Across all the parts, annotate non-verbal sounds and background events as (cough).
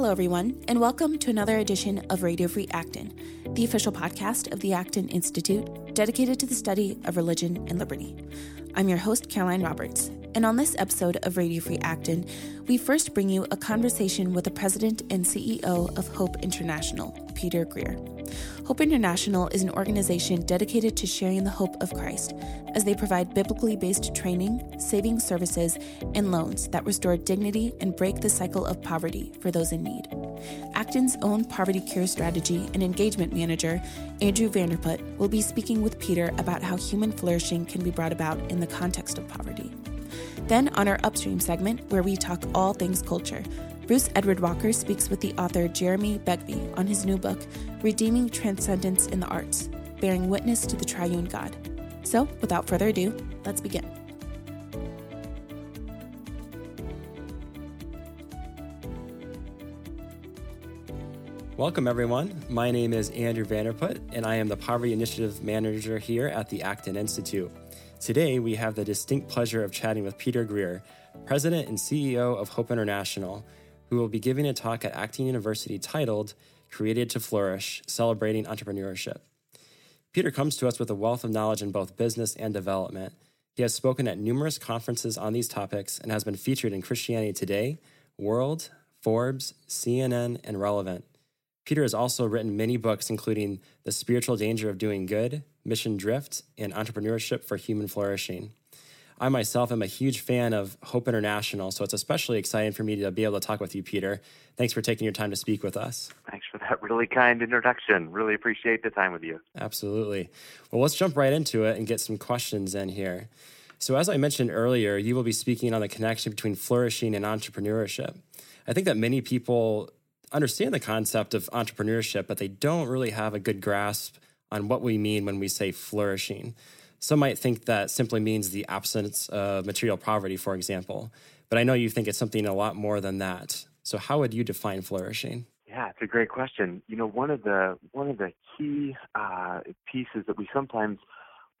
Hello, everyone, and welcome to another edition of Radio Free Acton, the official podcast of the Acton Institute dedicated to the study of religion and liberty. I'm your host, Caroline Roberts, and on this episode of Radio Free Acton, we first bring you a conversation with the president and CEO of Hope International, Peter Greer. Hope International is an organization dedicated to sharing the hope of Christ as they provide biblically based training, saving services, and loans that restore dignity and break the cycle of poverty for those in need. Acton's own poverty cure strategy and engagement manager, Andrew Vanderput, will be speaking with Peter about how human flourishing can be brought about in the context of poverty. Then, on our upstream segment, where we talk all things culture, Bruce Edward Walker speaks with the author Jeremy Begbie on his new book, Redeeming Transcendence in the Arts Bearing Witness to the Triune God. So, without further ado, let's begin. Welcome, everyone. My name is Andrew Vanderput, and I am the Poverty Initiative Manager here at the Acton Institute. Today, we have the distinct pleasure of chatting with Peter Greer, President and CEO of Hope International, who will be giving a talk at Acton University titled Created to Flourish Celebrating Entrepreneurship. Peter comes to us with a wealth of knowledge in both business and development. He has spoken at numerous conferences on these topics and has been featured in Christianity Today, World, Forbes, CNN, and Relevant. Peter has also written many books, including The Spiritual Danger of Doing Good, Mission Drift, and Entrepreneurship for Human Flourishing. I myself am a huge fan of Hope International, so it's especially exciting for me to be able to talk with you, Peter. Thanks for taking your time to speak with us. Thanks for that really kind introduction. Really appreciate the time with you. Absolutely. Well, let's jump right into it and get some questions in here. So, as I mentioned earlier, you will be speaking on the connection between flourishing and entrepreneurship. I think that many people understand the concept of entrepreneurship, but they don't really have a good grasp on what we mean when we say flourishing. Some might think that simply means the absence of material poverty, for example, but I know you think it's something a lot more than that. So, how would you define flourishing? Yeah, it's a great question. You know, one of the one of the key uh, pieces that we sometimes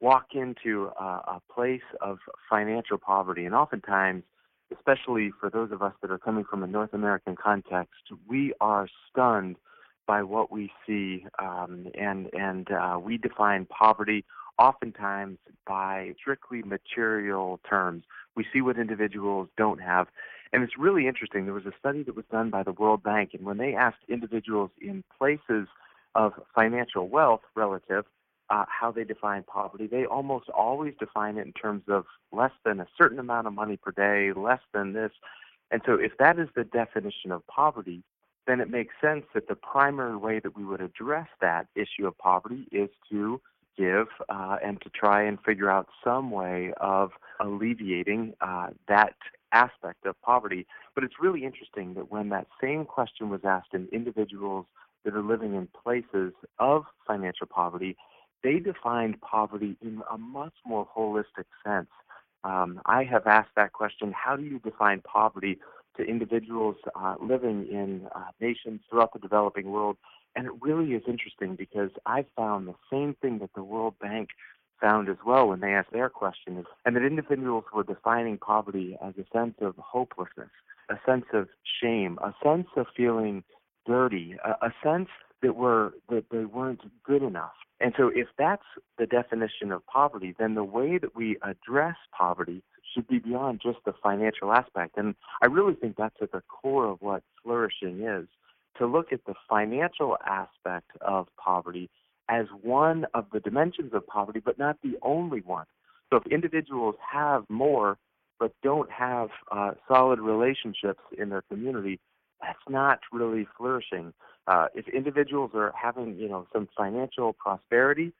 walk into a place of financial poverty, and oftentimes especially for those of us that are coming from a North American context, we are stunned by what we see, um, and and uh, we define poverty oftentimes by strictly material terms. We see what individuals don't have. And it's really interesting. There was a study that was done by the World Bank, and when they asked individuals in places of financial wealth relative uh, how they define poverty. They almost always define it in terms of less than a certain amount of money per day, less than this. And so, if that is the definition of poverty, then it makes sense that the primary way that we would address that issue of poverty is to give uh, and to try and figure out some way of alleviating uh, that aspect of poverty. But it's really interesting that when that same question was asked in individuals that are living in places of financial poverty, they defined poverty in a much more holistic sense. Um, I have asked that question how do you define poverty to individuals uh, living in uh, nations throughout the developing world? And it really is interesting because I found the same thing that the World Bank found as well when they asked their question, and that individuals were defining poverty as a sense of hopelessness, a sense of shame, a sense of feeling dirty, a, a sense that were that they weren't good enough. And so if that's the definition of poverty, then the way that we address poverty should be beyond just the financial aspect. And I really think that's at the core of what flourishing is to look at the financial aspect of poverty as one of the dimensions of poverty, but not the only one. So if individuals have more but don't have uh, solid relationships in their community, that's not really flourishing. Uh, if individuals are having, you know, some financial prosperity,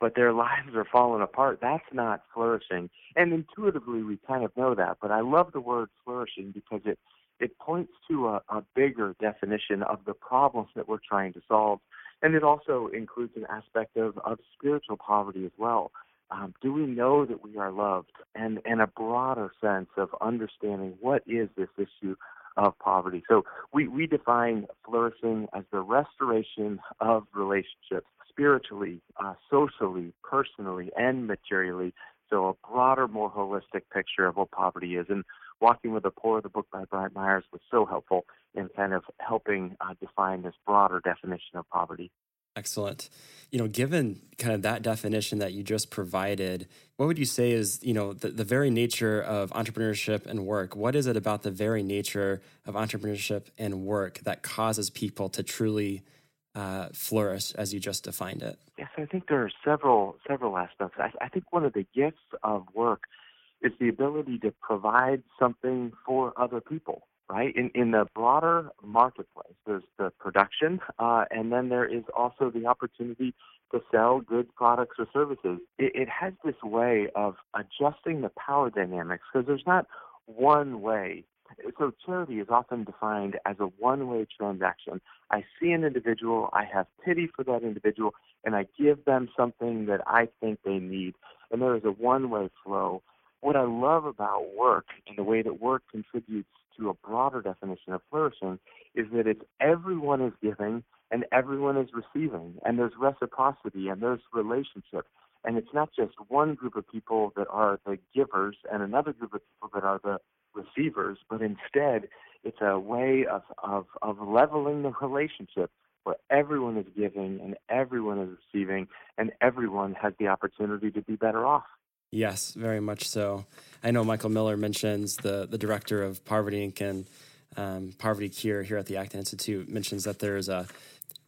but their lives are falling apart, that's not flourishing. And intuitively, we kind of know that. But I love the word flourishing because it it points to a, a bigger definition of the problems that we're trying to solve, and it also includes an aspect of of spiritual poverty as well. Um, do we know that we are loved, and and a broader sense of understanding what is this issue of poverty. So we, we define flourishing as the restoration of relationships spiritually, uh, socially, personally, and materially. So a broader, more holistic picture of what poverty is. And Walking with the Poor, the book by Bryant Myers, was so helpful in kind of helping uh, define this broader definition of poverty. Excellent. You know, given kind of that definition that you just provided, what would you say is, you know, the, the very nature of entrepreneurship and work? What is it about the very nature of entrepreneurship and work that causes people to truly uh, flourish as you just defined it? Yes, I think there are several several aspects. I, I think one of the gifts of work is the ability to provide something for other people right? In in the broader marketplace, there's the production, uh, and then there is also the opportunity to sell goods, products, or services. It, it has this way of adjusting the power dynamics because there's not one way. So charity is often defined as a one-way transaction. I see an individual, I have pity for that individual, and I give them something that I think they need. And there is a one-way flow. What I love about work and the way that work contributes to a broader definition of flourishing is that it's everyone is giving and everyone is receiving, and there's reciprocity and there's relationship. And it's not just one group of people that are the givers and another group of people that are the receivers, but instead it's a way of, of, of leveling the relationship where everyone is giving and everyone is receiving and everyone has the opportunity to be better off. Yes, very much so. I know Michael Miller mentions the the director of Poverty Inc. and um, Poverty Cure here at the Acton Institute mentions that there is a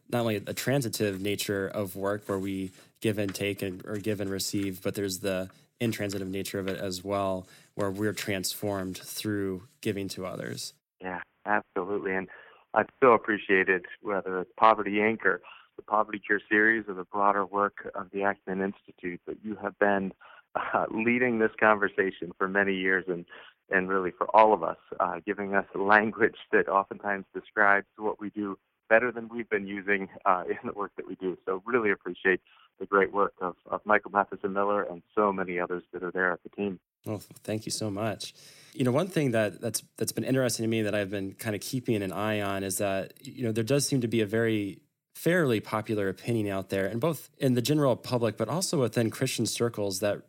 not only a transitive nature of work where we give and take and, or give and receive, but there's the intransitive nature of it as well, where we're transformed through giving to others. Yeah, absolutely. And I've so appreciated whether it's Poverty Inc. or the Poverty Cure series or the broader work of the Acton Institute that you have been uh, leading this conversation for many years and and really for all of us, uh, giving us language that oftentimes describes what we do better than we've been using uh, (laughs) in the work that we do. So really appreciate the great work of, of Michael Matheson Miller and so many others that are there at the team. Well, thank you so much. You know, one thing that that's that's been interesting to me that I've been kind of keeping an eye on is that you know there does seem to be a very fairly popular opinion out there, and both in the general public, but also within Christian circles, that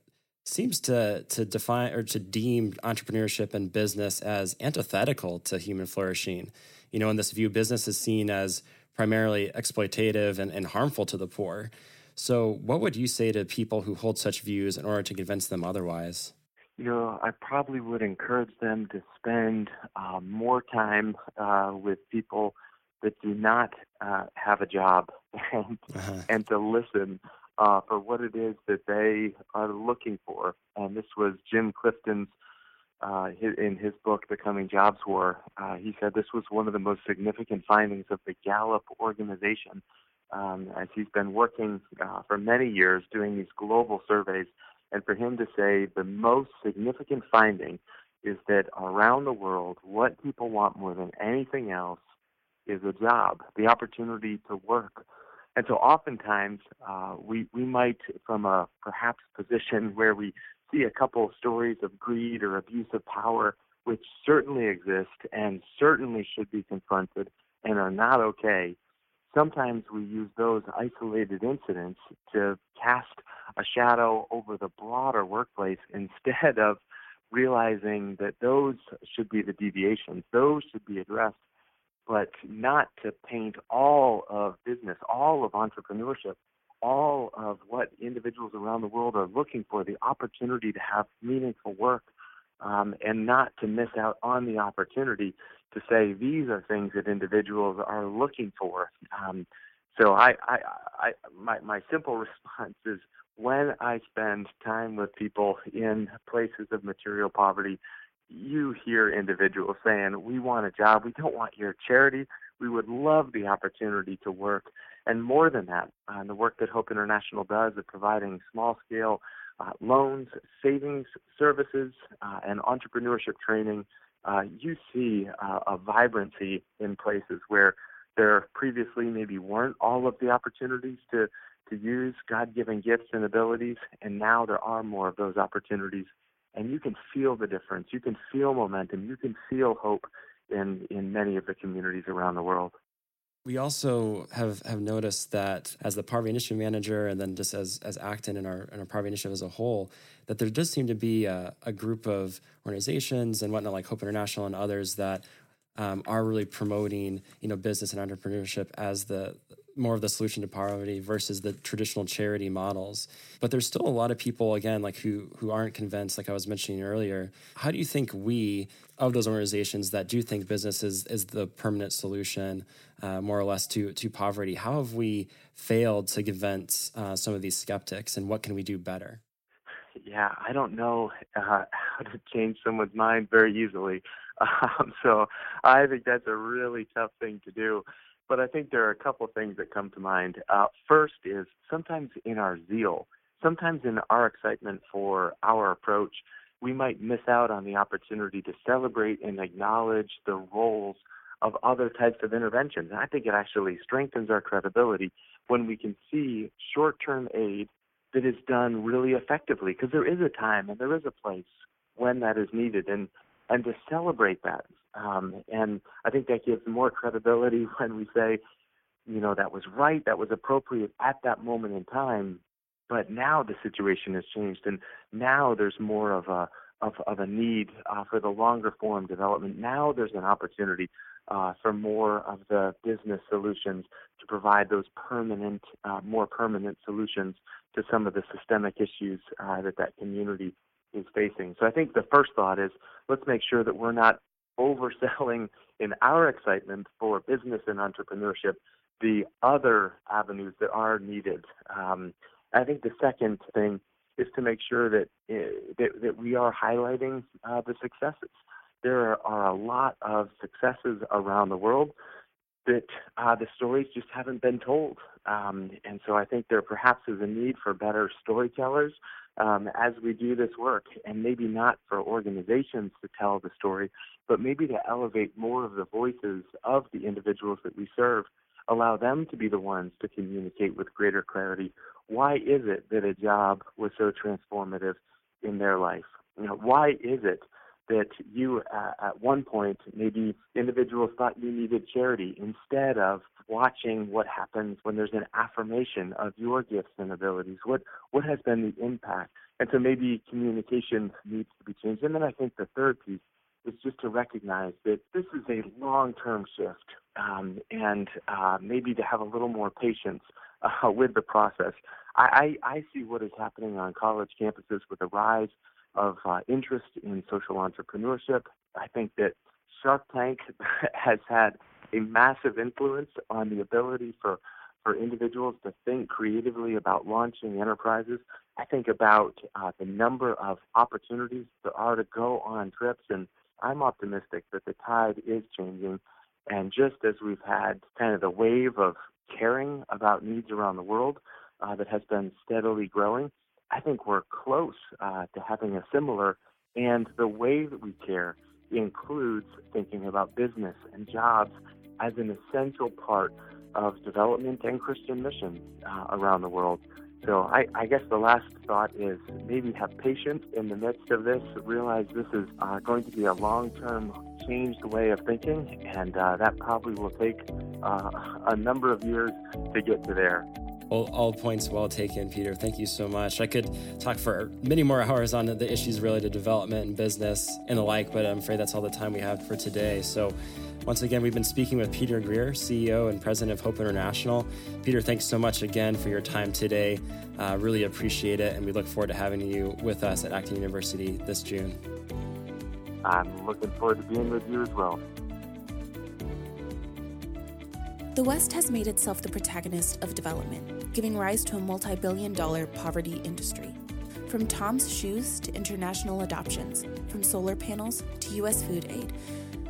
seems to to define or to deem entrepreneurship and business as antithetical to human flourishing. You know, in this view, business is seen as primarily exploitative and, and harmful to the poor. So, what would you say to people who hold such views in order to convince them otherwise? You know, I probably would encourage them to spend uh, more time uh, with people that do not uh, have a job (laughs) and, uh-huh. and to listen uh, for what it is that they are looking for. And this was Jim Clifton's uh, in his book, The Coming Jobs War. Uh, he said this was one of the most significant findings of the Gallup organization, um, as he's been working uh, for many years doing these global surveys. And for him to say the most significant finding is that around the world, what people want more than anything else is a job, the opportunity to work. And so oftentimes uh, we, we might, from a perhaps position where we see a couple of stories of greed or abuse of power, which certainly exist and certainly should be confronted and are not okay, sometimes we use those isolated incidents to cast a shadow over the broader workplace instead of realizing that those should be the deviations, those should be addressed but not to paint all of business, all of entrepreneurship, all of what individuals around the world are looking for the opportunity to have meaningful work, um, and not to miss out on the opportunity to say these are things that individuals are looking for. Um, so I, I, I, my, my simple (laughs) response is when I spend time with people in places of material poverty, you hear individuals saying, We want a job. We don't want your charity. We would love the opportunity to work. And more than that, uh, the work that Hope International does of providing small scale uh, loans, savings services, uh, and entrepreneurship training, uh, you see uh, a vibrancy in places where there previously maybe weren't all of the opportunities to, to use God given gifts and abilities, and now there are more of those opportunities and you can feel the difference. You can feel momentum. You can feel hope in in many of the communities around the world. We also have, have noticed that as the Poverty Initiative Manager and then just as, as Acton and our, and our Poverty Initiative as a whole, that there does seem to be a, a group of organizations and whatnot like Hope International and others that um, are really promoting you know business and entrepreneurship as the more of the solution to poverty versus the traditional charity models. But there's still a lot of people again like who who aren't convinced like i was mentioning earlier. How do you think we of those organizations that do think business is, is the permanent solution uh, more or less to to poverty how have we failed to convince uh, some of these skeptics and what can we do better? Yeah i don't know uh, how to change someone's mind very easily (laughs) um, so I think that's a really tough thing to do. But I think there are a couple things that come to mind. Uh, first is sometimes in our zeal, sometimes in our excitement for our approach, we might miss out on the opportunity to celebrate and acknowledge the roles of other types of interventions. And I think it actually strengthens our credibility when we can see short term aid that is done really effectively because there is a time and there is a place when that is needed. And and to celebrate that. Um, and I think that gives more credibility (laughs) when we say, you know, that was right, that was appropriate at that moment in time. But now the situation has changed, and now there's more of a of, of a need uh, for the longer form development. Now there's an opportunity uh, for more of the business solutions to provide those permanent, uh, more permanent solutions to some of the systemic issues uh, that that community is facing. So I think the first thought is let's make sure that we're not overselling in our excitement for business and entrepreneurship the other avenues that are needed. Um, I think the second thing is to make sure that uh, that, that, we are highlighting uh, the successes. There are a lot of successes around the world that uh, the stories just haven't been told. Um, and so I think there perhaps is a need for better storytellers um, as we do this work, and maybe not for organizations to tell the story, but maybe to elevate more of the voices of the individuals that we serve, allow them to be the ones to communicate with greater clarity. Why is it that a job was so transformative in their life? You know, why is it that you, uh, at one point, maybe individuals thought you needed charity instead of watching what happens when there's an affirmation of your gifts and abilities. What what has been the impact? And so maybe communication needs to be changed. And then I think the third piece is just to recognize that this is a long-term shift, um, and uh, maybe to have a little more patience uh, with the process. I, I, I see what is happening on college campuses with the rise of uh, interest in social entrepreneurship. I think that Shark Tank (laughs) has had a massive influence on the ability for for individuals to think creatively about launching enterprises. I think about uh, the number of opportunities there are to go on trips, and I'm optimistic that the tide is changing. And just as we've had kind of the wave of caring about needs around the world uh, that has been steadily growing, I think we're close uh, to having a similar. And the way that we care includes thinking about business and jobs as an essential part of development and Christian mission uh, around the world. So I, I, guess the last thought is maybe have patience in the midst of this. Realize this is uh, going to be a long-term changed way of thinking, and uh, that probably will take uh, a number of years to get to there. All, all, points well taken, Peter. Thank you so much. I could talk for many more hours on the issues related to development and business and the like, but I'm afraid that's all the time we have for today. So once again, we've been speaking with Peter Greer, CEO and President of Hope International. Peter, thanks so much again for your time today. Uh, really appreciate it, and we look forward to having you with us at Acton University this June. I'm looking forward to being with you as well. The West has made itself the protagonist of development, giving rise to a multi billion dollar poverty industry. From Tom's shoes to international adoptions, from solar panels to U.S. food aid,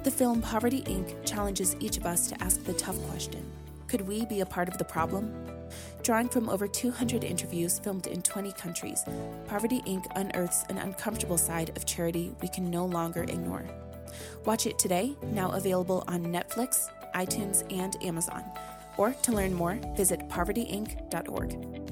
the film Poverty Inc. challenges each of us to ask the tough question Could we be a part of the problem? Drawing from over 200 interviews filmed in 20 countries, Poverty Inc. unearths an uncomfortable side of charity we can no longer ignore. Watch it today, now available on Netflix, iTunes, and Amazon. Or to learn more, visit povertyinc.org.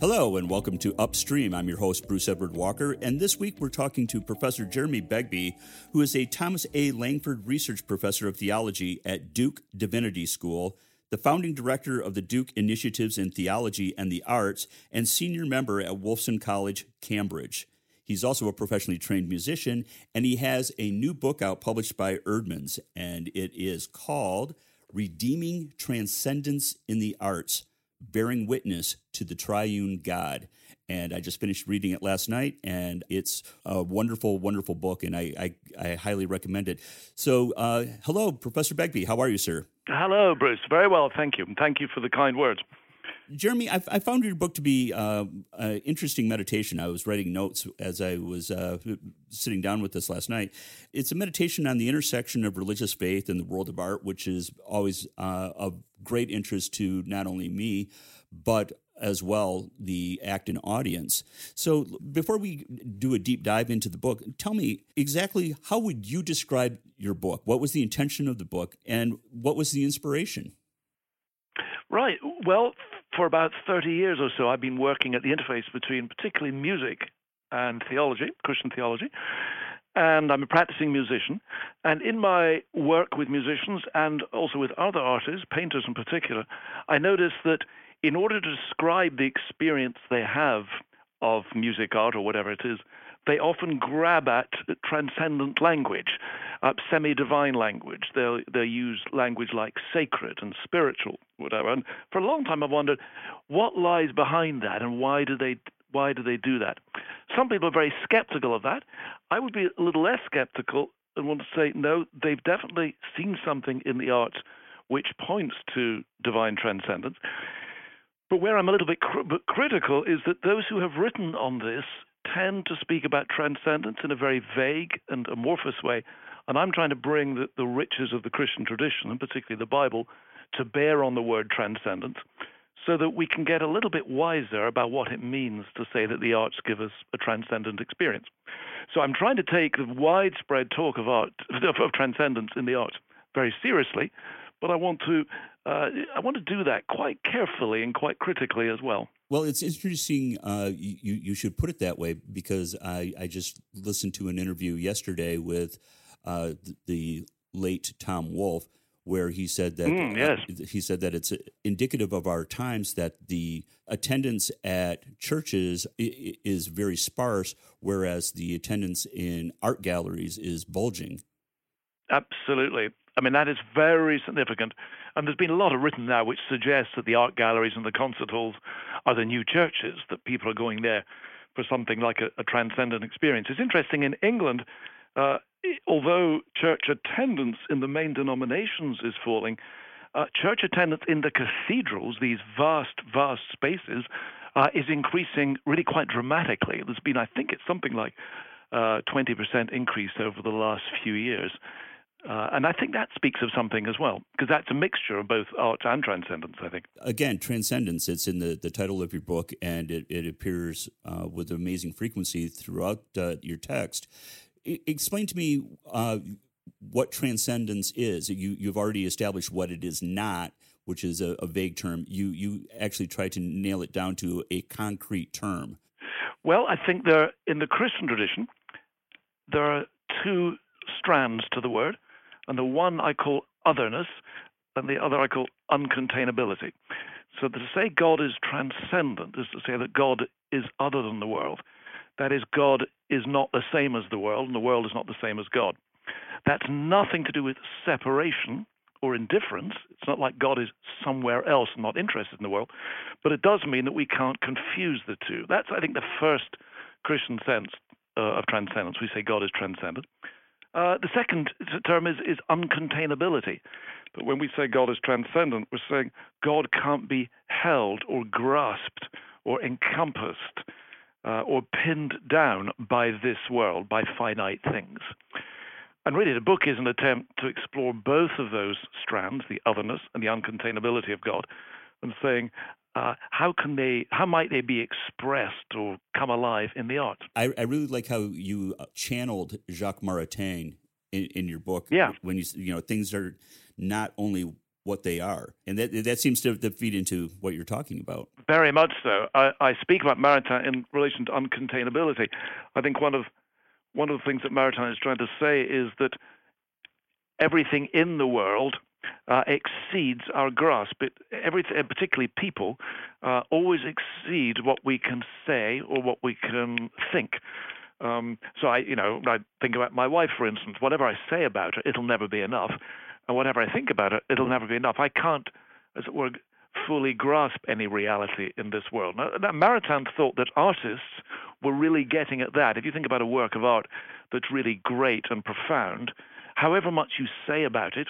Hello, and welcome to Upstream. I'm your host, Bruce Edward Walker, and this week we're talking to Professor Jeremy Begbie, who is a Thomas A. Langford Research Professor of Theology at Duke Divinity School, the founding director of the Duke Initiatives in Theology and the Arts, and senior member at Wolfson College, Cambridge. He's also a professionally trained musician, and he has a new book out published by Eerdmans, and it is called Redeeming Transcendence in the Arts Bearing Witness to the Triune God. And I just finished reading it last night, and it's a wonderful, wonderful book, and I, I, I highly recommend it. So, uh, hello, Professor Begbie. How are you, sir? Hello, Bruce. Very well, thank you. Thank you for the kind words. Jeremy, I, I, found your book to be uh, interesting meditation. I was writing notes as I was uh, sitting down with this last night. It's a meditation on the intersection of religious faith and the world of art, which is always uh, of great interest to not only me, but as well the Acton audience. So before we do a deep dive into the book, tell me exactly how would you describe your book? What was the intention of the book and what was the inspiration? Right. Well, for about 30 years or so, I've been working at the interface between particularly music and theology, Christian theology. And I'm a practicing musician. And in my work with musicians and also with other artists, painters in particular, I noticed that in order to describe the experience they have of music, art, or whatever it is, they often grab at transcendent language, uh, semi-divine language. They'll they use language like sacred and spiritual, whatever. And for a long time, I've wondered what lies behind that, and why do they why do they do that? Some people are very skeptical of that. I would be a little less skeptical and want to say no. They've definitely seen something in the arts which points to divine transcendence. But where I'm a little bit cr- critical is that those who have written on this tend to speak about transcendence in a very vague and amorphous way. And I'm trying to bring the, the riches of the Christian tradition, and particularly the Bible, to bear on the word transcendence so that we can get a little bit wiser about what it means to say that the arts give us a transcendent experience. So I'm trying to take the widespread talk of art (laughs) of, transcendence in the arts very seriously, but I want to uh, I want to do that quite carefully and quite critically as well. Well, it's interesting. Uh, you you should put it that way because I, I just listened to an interview yesterday with uh, the late Tom Wolfe, where he said that mm, yes. uh, he said that it's indicative of our times that the attendance at churches is very sparse, whereas the attendance in art galleries is bulging. Absolutely. I mean, that is very significant. And there's been a lot of written now which suggests that the art galleries and the concert halls are the new churches, that people are going there for something like a, a transcendent experience. It's interesting in England, uh, although church attendance in the main denominations is falling, uh, church attendance in the cathedrals, these vast, vast spaces, uh, is increasing really quite dramatically. There's been, I think it's something like uh, 20% increase over the last few years. Uh, and I think that speaks of something as well, because that's a mixture of both art and transcendence, I think. Again, transcendence, it's in the, the title of your book, and it, it appears uh, with amazing frequency throughout uh, your text. I, explain to me uh, what transcendence is. You, you've already established what it is not, which is a, a vague term. You, you actually try to nail it down to a concrete term. Well, I think there, in the Christian tradition, there are two strands to the word and the one I call otherness, and the other I call uncontainability. So to say God is transcendent is to say that God is other than the world. That is, God is not the same as the world, and the world is not the same as God. That's nothing to do with separation or indifference. It's not like God is somewhere else and not interested in the world, but it does mean that we can't confuse the two. That's, I think, the first Christian sense uh, of transcendence. We say God is transcendent. Uh, the second term is, is uncontainability. But when we say God is transcendent, we're saying God can't be held or grasped or encompassed uh, or pinned down by this world, by finite things. And really, the book is an attempt to explore both of those strands, the otherness and the uncontainability of God, and saying, uh, how can they how might they be expressed or come alive in the art i, I really like how you uh, channeled jacques maritain in, in, your book yeah when you you know things are not only what they are, and that that seems to, to feed into what you're talking about. Very much so. I, I speak about Maritain in relation to uncontainability. I think one of one of the things that Maritain is trying to say is that everything in the world uh, exceeds our grasp. It, everything, particularly people, uh, always exceed what we can say or what we can think. Um, so I, you know, I think about my wife, for instance. Whatever I say about her, it'll never be enough, and whatever I think about her, it'll never be enough. I can't, as it were, fully grasp any reality in this world. Now, now Maritain thought that artists were really getting at that. If you think about a work of art that's really great and profound, however much you say about it,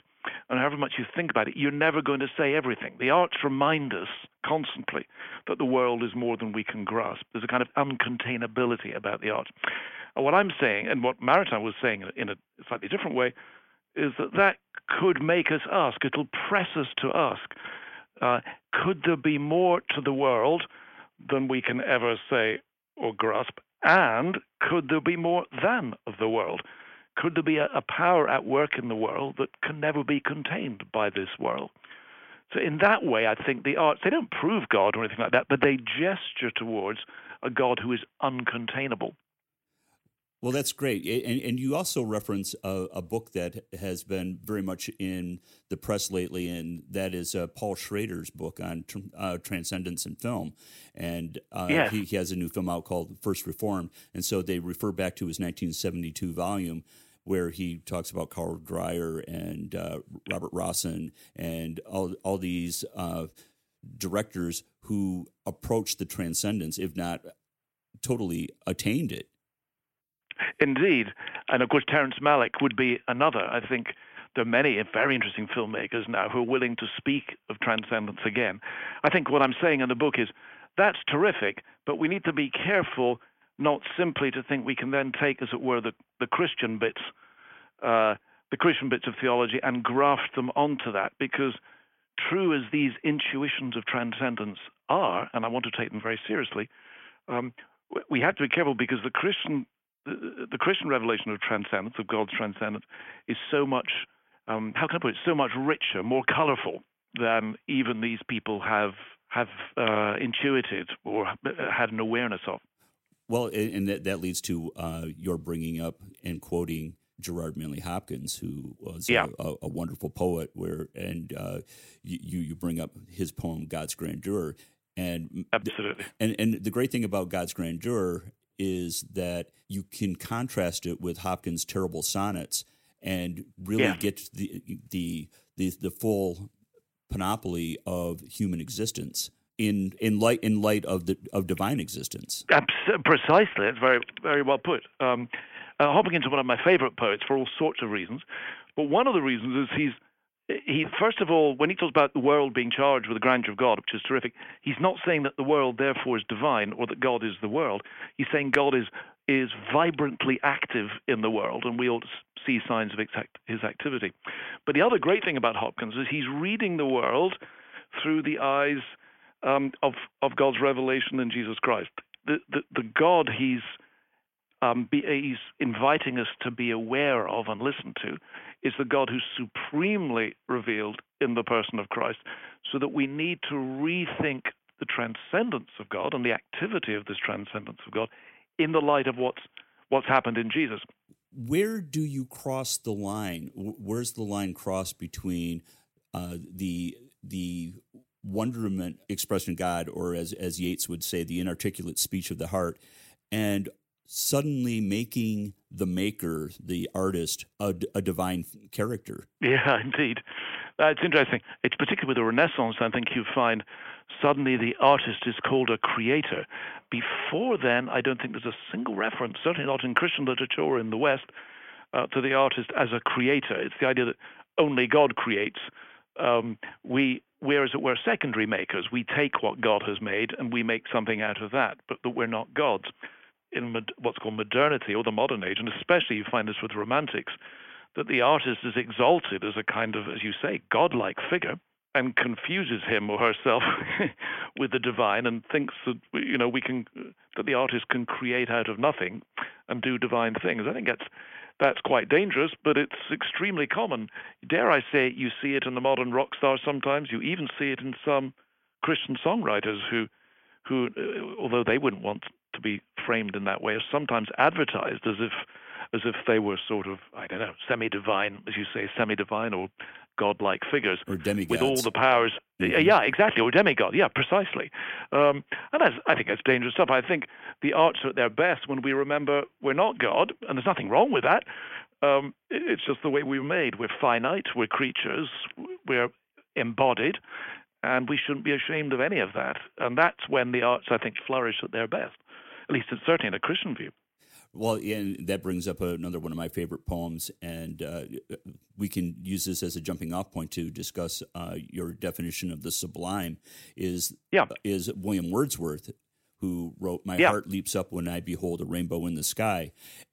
and however much you think about it, you're never going to say everything. The arts remind us constantly that the world is more than we can grasp. There's a kind of uncontainability about the arts. And what I'm saying, and what Maritain was saying in a slightly different way, is that that could make us ask, it'll press us to ask, uh, could there be more to the world than we can ever say or grasp? And could there be more than of the world? Could there be a, a power at work in the world that can never be contained by this world? So, in that way, I think the arts, they don't prove God or anything like that, but they gesture towards a God who is uncontainable. Well, that's great. And, and you also reference a, a, book that has been very much in the press lately, and that is uh, Paul Schrader's book on tr- uh, transcendence in film. And uh, yes. he, he, has a new film out called First Reformed. And so they refer back to his 1972 volume where he talks about Carl Dreyer and uh, Robert Bresson and all, all these uh, directors who approached the transcendence, if not totally attained it. Indeed. And of course, Terrence Malick would be another. I think there are many very interesting filmmakers now who are willing to speak of transcendence again. I think what I'm saying in the book is that's terrific, but we need to be careful not simply to think we can then take, as it were, the, the Christian bits, uh, the Christian bits of theology, and graft them onto that, because true as these intuitions of transcendence are, and I want to take them very seriously, um, we have to be careful because the Christian the, the Christian revelation of transcendence, of God's transcendence, is so much, um, how can I put it, so much richer, more colorful than even these people have have uh, intuited or had an awareness of. Well, and that, that leads to uh, your bringing up and quoting Gerard Manley Hopkins, who was yeah. a, a, wonderful poet. Where and uh, you you bring up his poem God's Grandeur, and absolutely, and and the great thing about God's Grandeur is that you can contrast it with Hopkins' terrible sonnets and really yeah. get the, the the the full panoply of human existence in in light in light of the of divine existence. Precisely, it's very very well put. Um, uh, Hopkins is one of my favorite poets for all sorts of reasons, but one of the reasons is he's he first of all, when he talks about the world being charged with the grandeur of God, which is terrific, he's not saying that the world therefore is divine or that God is the world. He's saying God is is vibrantly active in the world, and we to see signs of his activity. But the other great thing about Hopkins is he's reading the world through the eyes um, of of God's revelation in Jesus Christ. The the, the God he's um, be, he's inviting us to be aware of and listen to is the God who's supremely revealed in the person of Christ, so that we need to rethink the transcendence of God and the activity of this transcendence of God in the light of what's what's happened in Jesus. Where do you cross the line? Where's the line crossed between uh, the the wonderment expression of God, or as as Yeats would say, the inarticulate speech of the heart, and suddenly making the maker, the artist, a, a divine character. Yeah, (laughs) indeed. Uh, it's interesting. It's particularly with the Renaissance, I think you find suddenly the artist is called a creator. Before then, I don't think there's a single reference, certainly not in Christian literature or in the West, uh, to the artist as a creator. It's the idea that only God creates. Um, we, we're, as it were, secondary makers. We take what God has made and we make something out of that, but that we're not gods in what's called modernity or the modern age, and especially you find this with romantics, that the artist is exalted as a kind of, as you say, godlike figure and confuses him or herself (laughs) with the divine and thinks that you know we can that the artist can create out of nothing and do divine things. I think that's that's quite dangerous, but it's extremely common. Dare I say, you see it in the modern rock stars sometimes. You even see it in some Christian songwriters who, who, uh, although they wouldn't want to be framed in that way, are sometimes advertised as if, as if they were sort of, I don't know, semi-divine, as you say, semi-divine or godlike figures or demigods. with all the powers. Mm-hmm. Yeah, exactly, or demigod. Yeah, precisely. Um, and that's, I think that's dangerous stuff. I think the arts are at their best when we remember we're not God, and there's nothing wrong with that. Um, it's just the way we're made. We're finite. We're creatures. We're embodied, and we shouldn't be ashamed of any of that. And that's when the arts, I think, flourish at their best. At least it's certainly in a Christian view. Well, and that brings up another one of my favorite poems, and uh, we can use this as a jumping off point to discuss uh, your definition of the sublime. Is yeah. is William Wordsworth, who wrote "My yeah. heart leaps up when I behold a rainbow in the sky."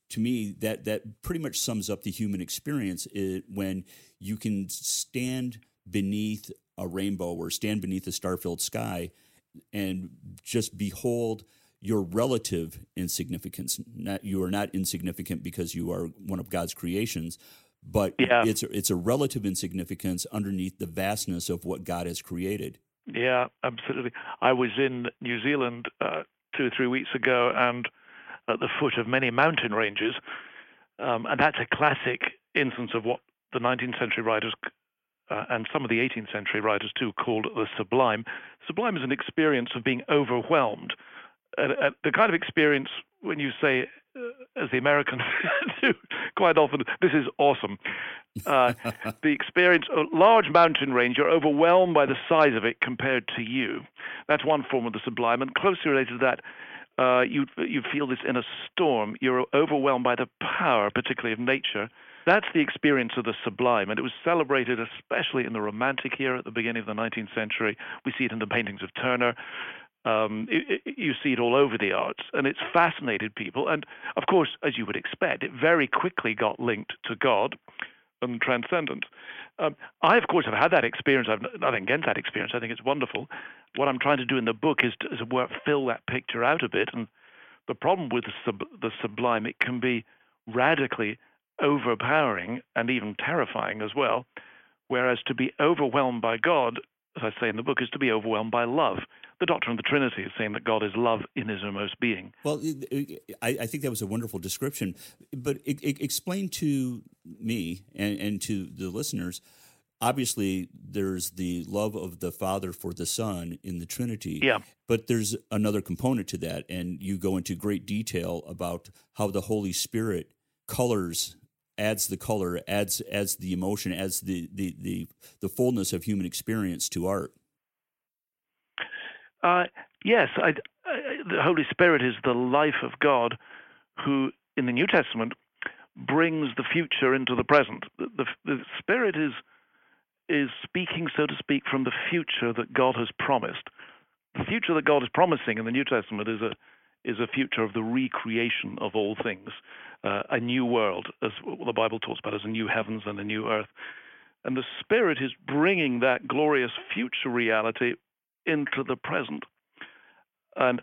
To me, that that pretty much sums up the human experience. It, when you can stand beneath a rainbow or stand beneath a star-filled sky and just behold your relative insignificance. Not, you are not insignificant because you are one of God's creations, but yeah. it's it's a relative insignificance underneath the vastness of what God has created. Yeah, absolutely. I was in New Zealand uh, two or three weeks ago, and at the foot of many mountain ranges, um, and that's a classic instance of what the 19th century writers. Uh, and some of the 18th century writers too called the sublime. Sublime is an experience of being overwhelmed the kind of experience when you say, uh, as the Americans (laughs) do quite often, this is awesome. Uh, (laughs) the experience, a large mountain range, you're overwhelmed by the size of it compared to you. That's one form of the sublime. And closely related to that, uh, you, you feel this in a storm. You're overwhelmed by the power, particularly of nature. That's the experience of the sublime, and it was celebrated especially in the Romantic era at the beginning of the 19th century. We see it in the paintings of Turner. Um, it, it, you see it all over the arts, and it's fascinated people. And of course, as you would expect, it very quickly got linked to God and transcendence. Um, I, of course, have had that experience. I've nothing against that experience. I think it's wonderful. What I'm trying to do in the book is to, is to work, fill that picture out a bit. And the problem with the, sub, the sublime, it can be radically overpowering and even terrifying as well. Whereas to be overwhelmed by God, as I say in the book, is to be overwhelmed by love the doctrine of the Trinity is saying that God is love in his innermost being. Well, I, I think that was a wonderful description, but explain to me and, and to the listeners. Obviously, there's the love of the Father for the Son in the Trinity. Yeah. But there's another component to that, and you go into great detail about how the Holy Spirit colors adds the color, adds adds the emotion, adds the the the, the fullness of human experience to art. Uh, yes, I, I, the Holy Spirit is the life of God who, in the New Testament, brings the future into the present. The, the, the Spirit is, is speaking, so to speak, from the future that God has promised. The future that God is promising in the New Testament is a, is a future of the recreation of all things, uh, a new world, as the Bible talks about as a new heavens and a new earth. And the Spirit is bringing that glorious future reality into the present. And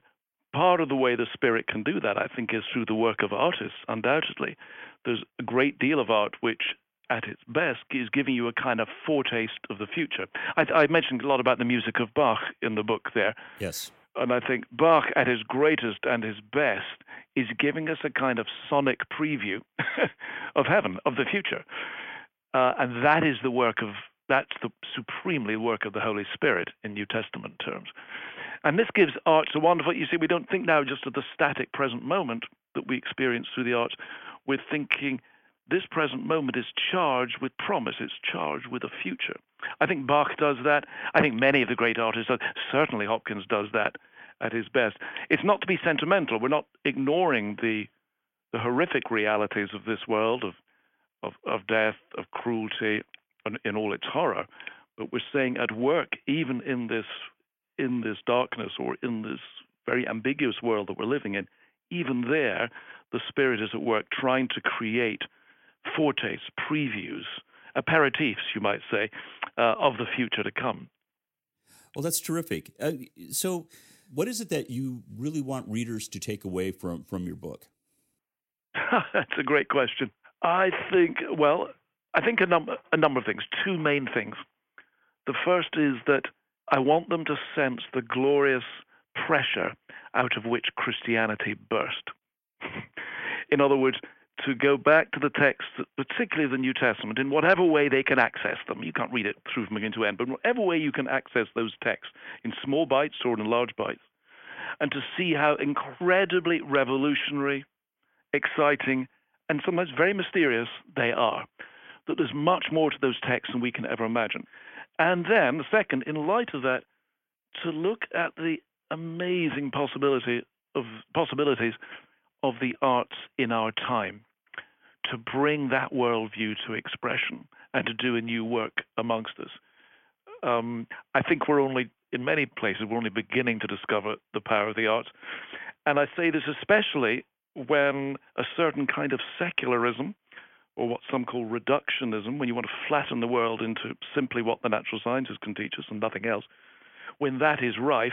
part of the way the spirit can do that, I think, is through the work of artists, undoubtedly. There's a great deal of art which, at its best, is giving you a kind of foretaste of the future. I, I mentioned a lot about the music of Bach in the book there. Yes. And I think Bach, at his greatest and his best, is giving us a kind of sonic preview (laughs) of heaven, of the future. Uh, and that is the work of that's the supremely work of the Holy Spirit in New Testament terms. And this gives arts a wonderful, you see, we don't think now just of the static present moment that we experience through the arts. We're thinking this present moment is charged with promise, it's charged with a future. I think Bach does that. I think many of the great artists, certainly Hopkins does that at his best. It's not to be sentimental. We're not ignoring the, the horrific realities of this world, of, of, of death, of cruelty, in all its horror, but we're saying at work, even in this in this darkness or in this very ambiguous world that we're living in, even there, the Spirit is at work trying to create fortes, previews, aperitifs, you might say, uh, of the future to come. Well, that's terrific. Uh, so, what is it that you really want readers to take away from from your book? (laughs) that's a great question. I think, well, I think a number a number of things. Two main things. The first is that I want them to sense the glorious pressure out of which Christianity burst. (laughs) in other words, to go back to the texts, particularly the New Testament, in whatever way they can access them. You can't read it through from beginning to end, but whatever way you can access those texts, in small bites or in large bites, and to see how incredibly revolutionary, exciting, and sometimes very mysterious they are. That there's much more to those texts than we can ever imagine. And then, the second, in light of that, to look at the amazing possibility of possibilities of the arts in our time to bring that worldview to expression and to do a new work amongst us. Um, I think we're only, in many places, we're only beginning to discover the power of the arts. And I say this especially when a certain kind of secularism, or what some call reductionism, when you want to flatten the world into simply what the natural sciences can teach us and nothing else, when that is rife,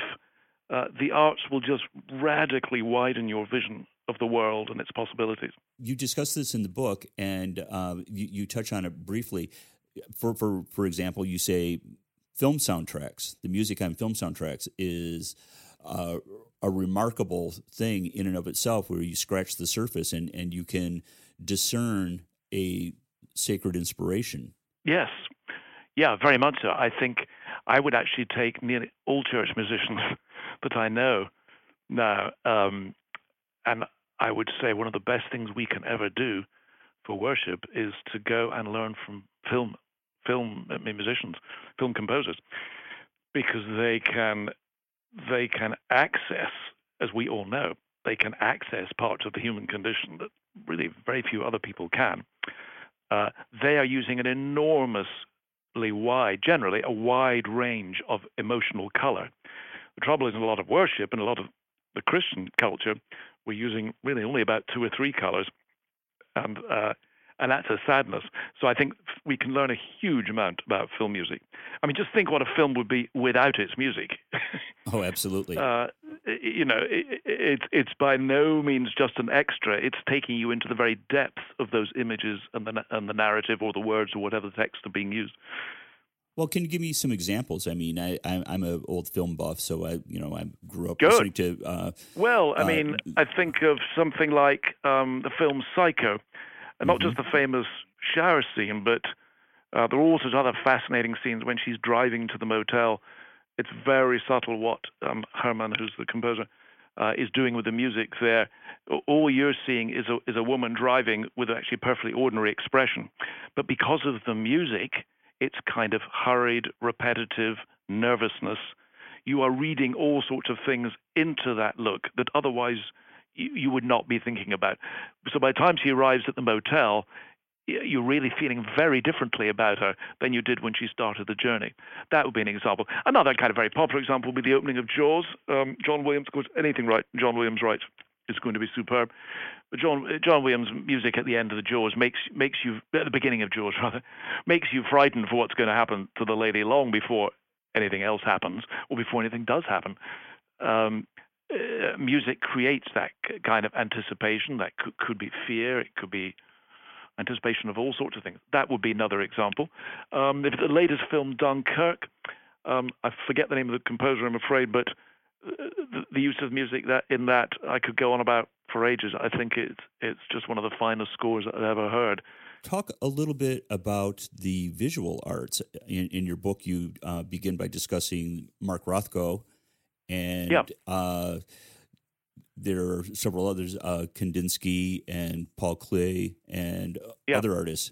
uh, the arts will just radically widen your vision of the world and its possibilities. You discuss this in the book, and uh, you, you, touch on it briefly. For, for, for example, you say film soundtracks, the music on film soundtracks is uh, a remarkable thing in and of itself where you scratch the surface and, and you can discern a sacred inspiration. Yes. Yeah, very much so. I think I would actually take nearly all church musicians (laughs) that I know now um, and I would say one of the best things we can ever do for worship is to go and learn from film film musicians, film composers, because they can they can access, as we all know, they can access parts of the human condition that really very few other people can. Uh, they are using an enormously wide, generally a wide range of emotional color. The trouble is, in a lot of worship and a lot of the Christian culture, we're using really only about two or three colors, and uh, and that's a sadness. So I think we can learn a huge amount about film music. I mean, just think what a film would be without its music. (laughs) oh, absolutely. Uh, you know, it, it's it's by no means just an extra. It's taking you into the very depth of those images and the and the narrative or the words or whatever the text are being used. Well, can you give me some examples? I mean, I, I am an old film buff, so I you know I grew up Good. listening to. Uh, well, I uh, mean, I think of something like um, the film Psycho, and not mm-hmm. just the famous shower scene, but uh, there are also other fascinating scenes when she's driving to the motel. It's very subtle what um, Herrmann, who's the composer, uh, is doing with the music there. All you're seeing is a, is a woman driving with actually perfectly ordinary expression. But because of the music, it's kind of hurried, repetitive nervousness. You are reading all sorts of things into that look that otherwise you, would not be thinking about. So by the time she arrives at the motel, you're really feeling very differently about her than you did when she started the journey. That would be an example. Another kind of very popular example would be the opening of Jaws. Um, John Williams, of course, anything right, John Williams right is going to be superb. But John John Williams' music at the end of the Jaws makes makes you at the beginning of Jaws (laughs) rather makes you frightened for what's going to happen to the lady long before anything else happens or before anything does happen. Um, uh, music creates that kind of anticipation. That could, be fear. It could be anticipation of all sorts of things. That would be another example. Um, if the latest film Dunkirk, um, I forget the name of the composer, I'm afraid, but the, the use of music that in that I could go on about for ages. I think it's it's just one of the finest scores I've ever heard. Talk a little bit about the visual arts. In, in your book, you uh, begin by discussing Mark Rothko, and yeah. uh, there are several others, uh, Kandinsky and Paul Klee and yeah. other artists.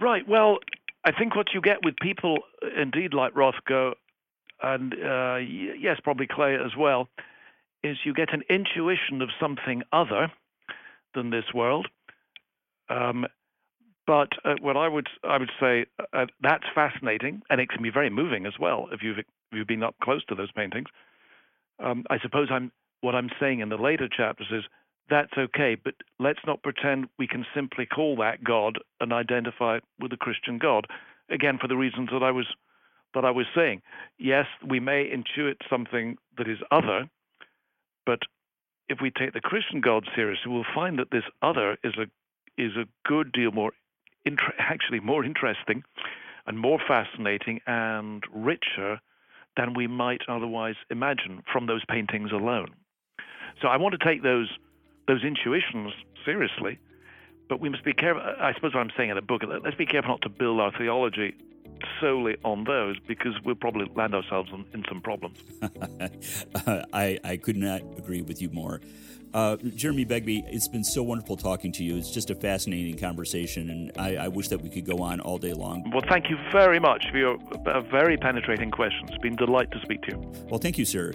Right. Well, I think what you get with people, indeed, like Rothko, and uh, yes, probably Klee as well, is you get an intuition of something other than this world. Um, but uh, what I would I would say uh, that's fascinating, and it can be very moving as well if you've you've been up close to those paintings. Um, I suppose I'm what I'm saying in the later chapters is that's okay, but let's not pretend we can simply call that God and identify it with the Christian God. Again, for the reasons that I was that I was saying. Yes, we may intuit something that is other, but if we take the Christian God seriously, we'll find that this other is a is a good deal more, inter- (laughs) actually more interesting, and more fascinating and richer than we might otherwise imagine from those paintings alone. So I want to take those those intuitions seriously, but we must be careful. I suppose what I'm saying in the book, let's be careful not to build our theology solely on those because we'll probably land ourselves in, in some problems. (laughs) I, I could not agree with you more. Uh, Jeremy Begbie, it's been so wonderful talking to you. It's just a fascinating conversation, and I, I, wish that we could go on all day long. Well, thank you very much for your uh, very penetrating questions. It's been a delight to speak to you. Well, thank you, sir.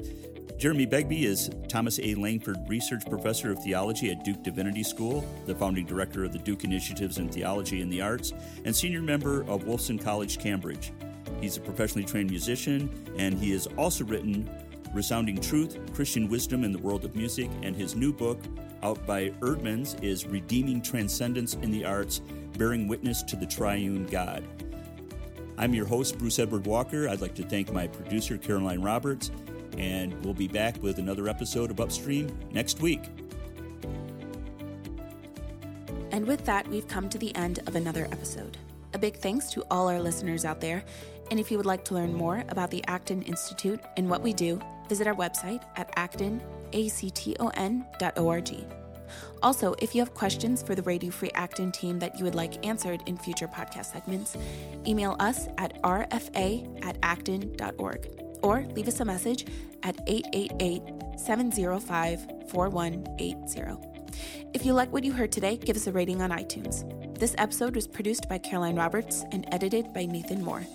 Jeremy Begbie is Thomas A. Langford Research Professor of Theology at Duke Divinity School, the founding director of the Duke Initiatives in Theology and the Arts, and senior member of Wolfson College, Cambridge. He's a professionally trained musician, and he has also written Resounding Truth Christian Wisdom in the World of Music, and his new book, out by Eerdmans, is Redeeming Transcendence in the Arts Bearing Witness to the Triune God. I'm your host, Bruce Edward Walker. I'd like to thank my producer, Caroline Roberts, and we'll be back with another episode of Upstream next week. And with that, we've come to the end of another episode. A big thanks to all our listeners out there. And if you would like to learn more about the Acton Institute and what we do, visit our website at acton, A-C-T-O-N.org. Also, if you have questions for the Radio Free Acton team that you would like answered in future podcast segments, email us at rfa at acton.org or leave us a message at 888 705 4180. If you like what you heard today, give us a rating on iTunes. This episode was produced by Caroline Roberts and edited by Nathan Moore.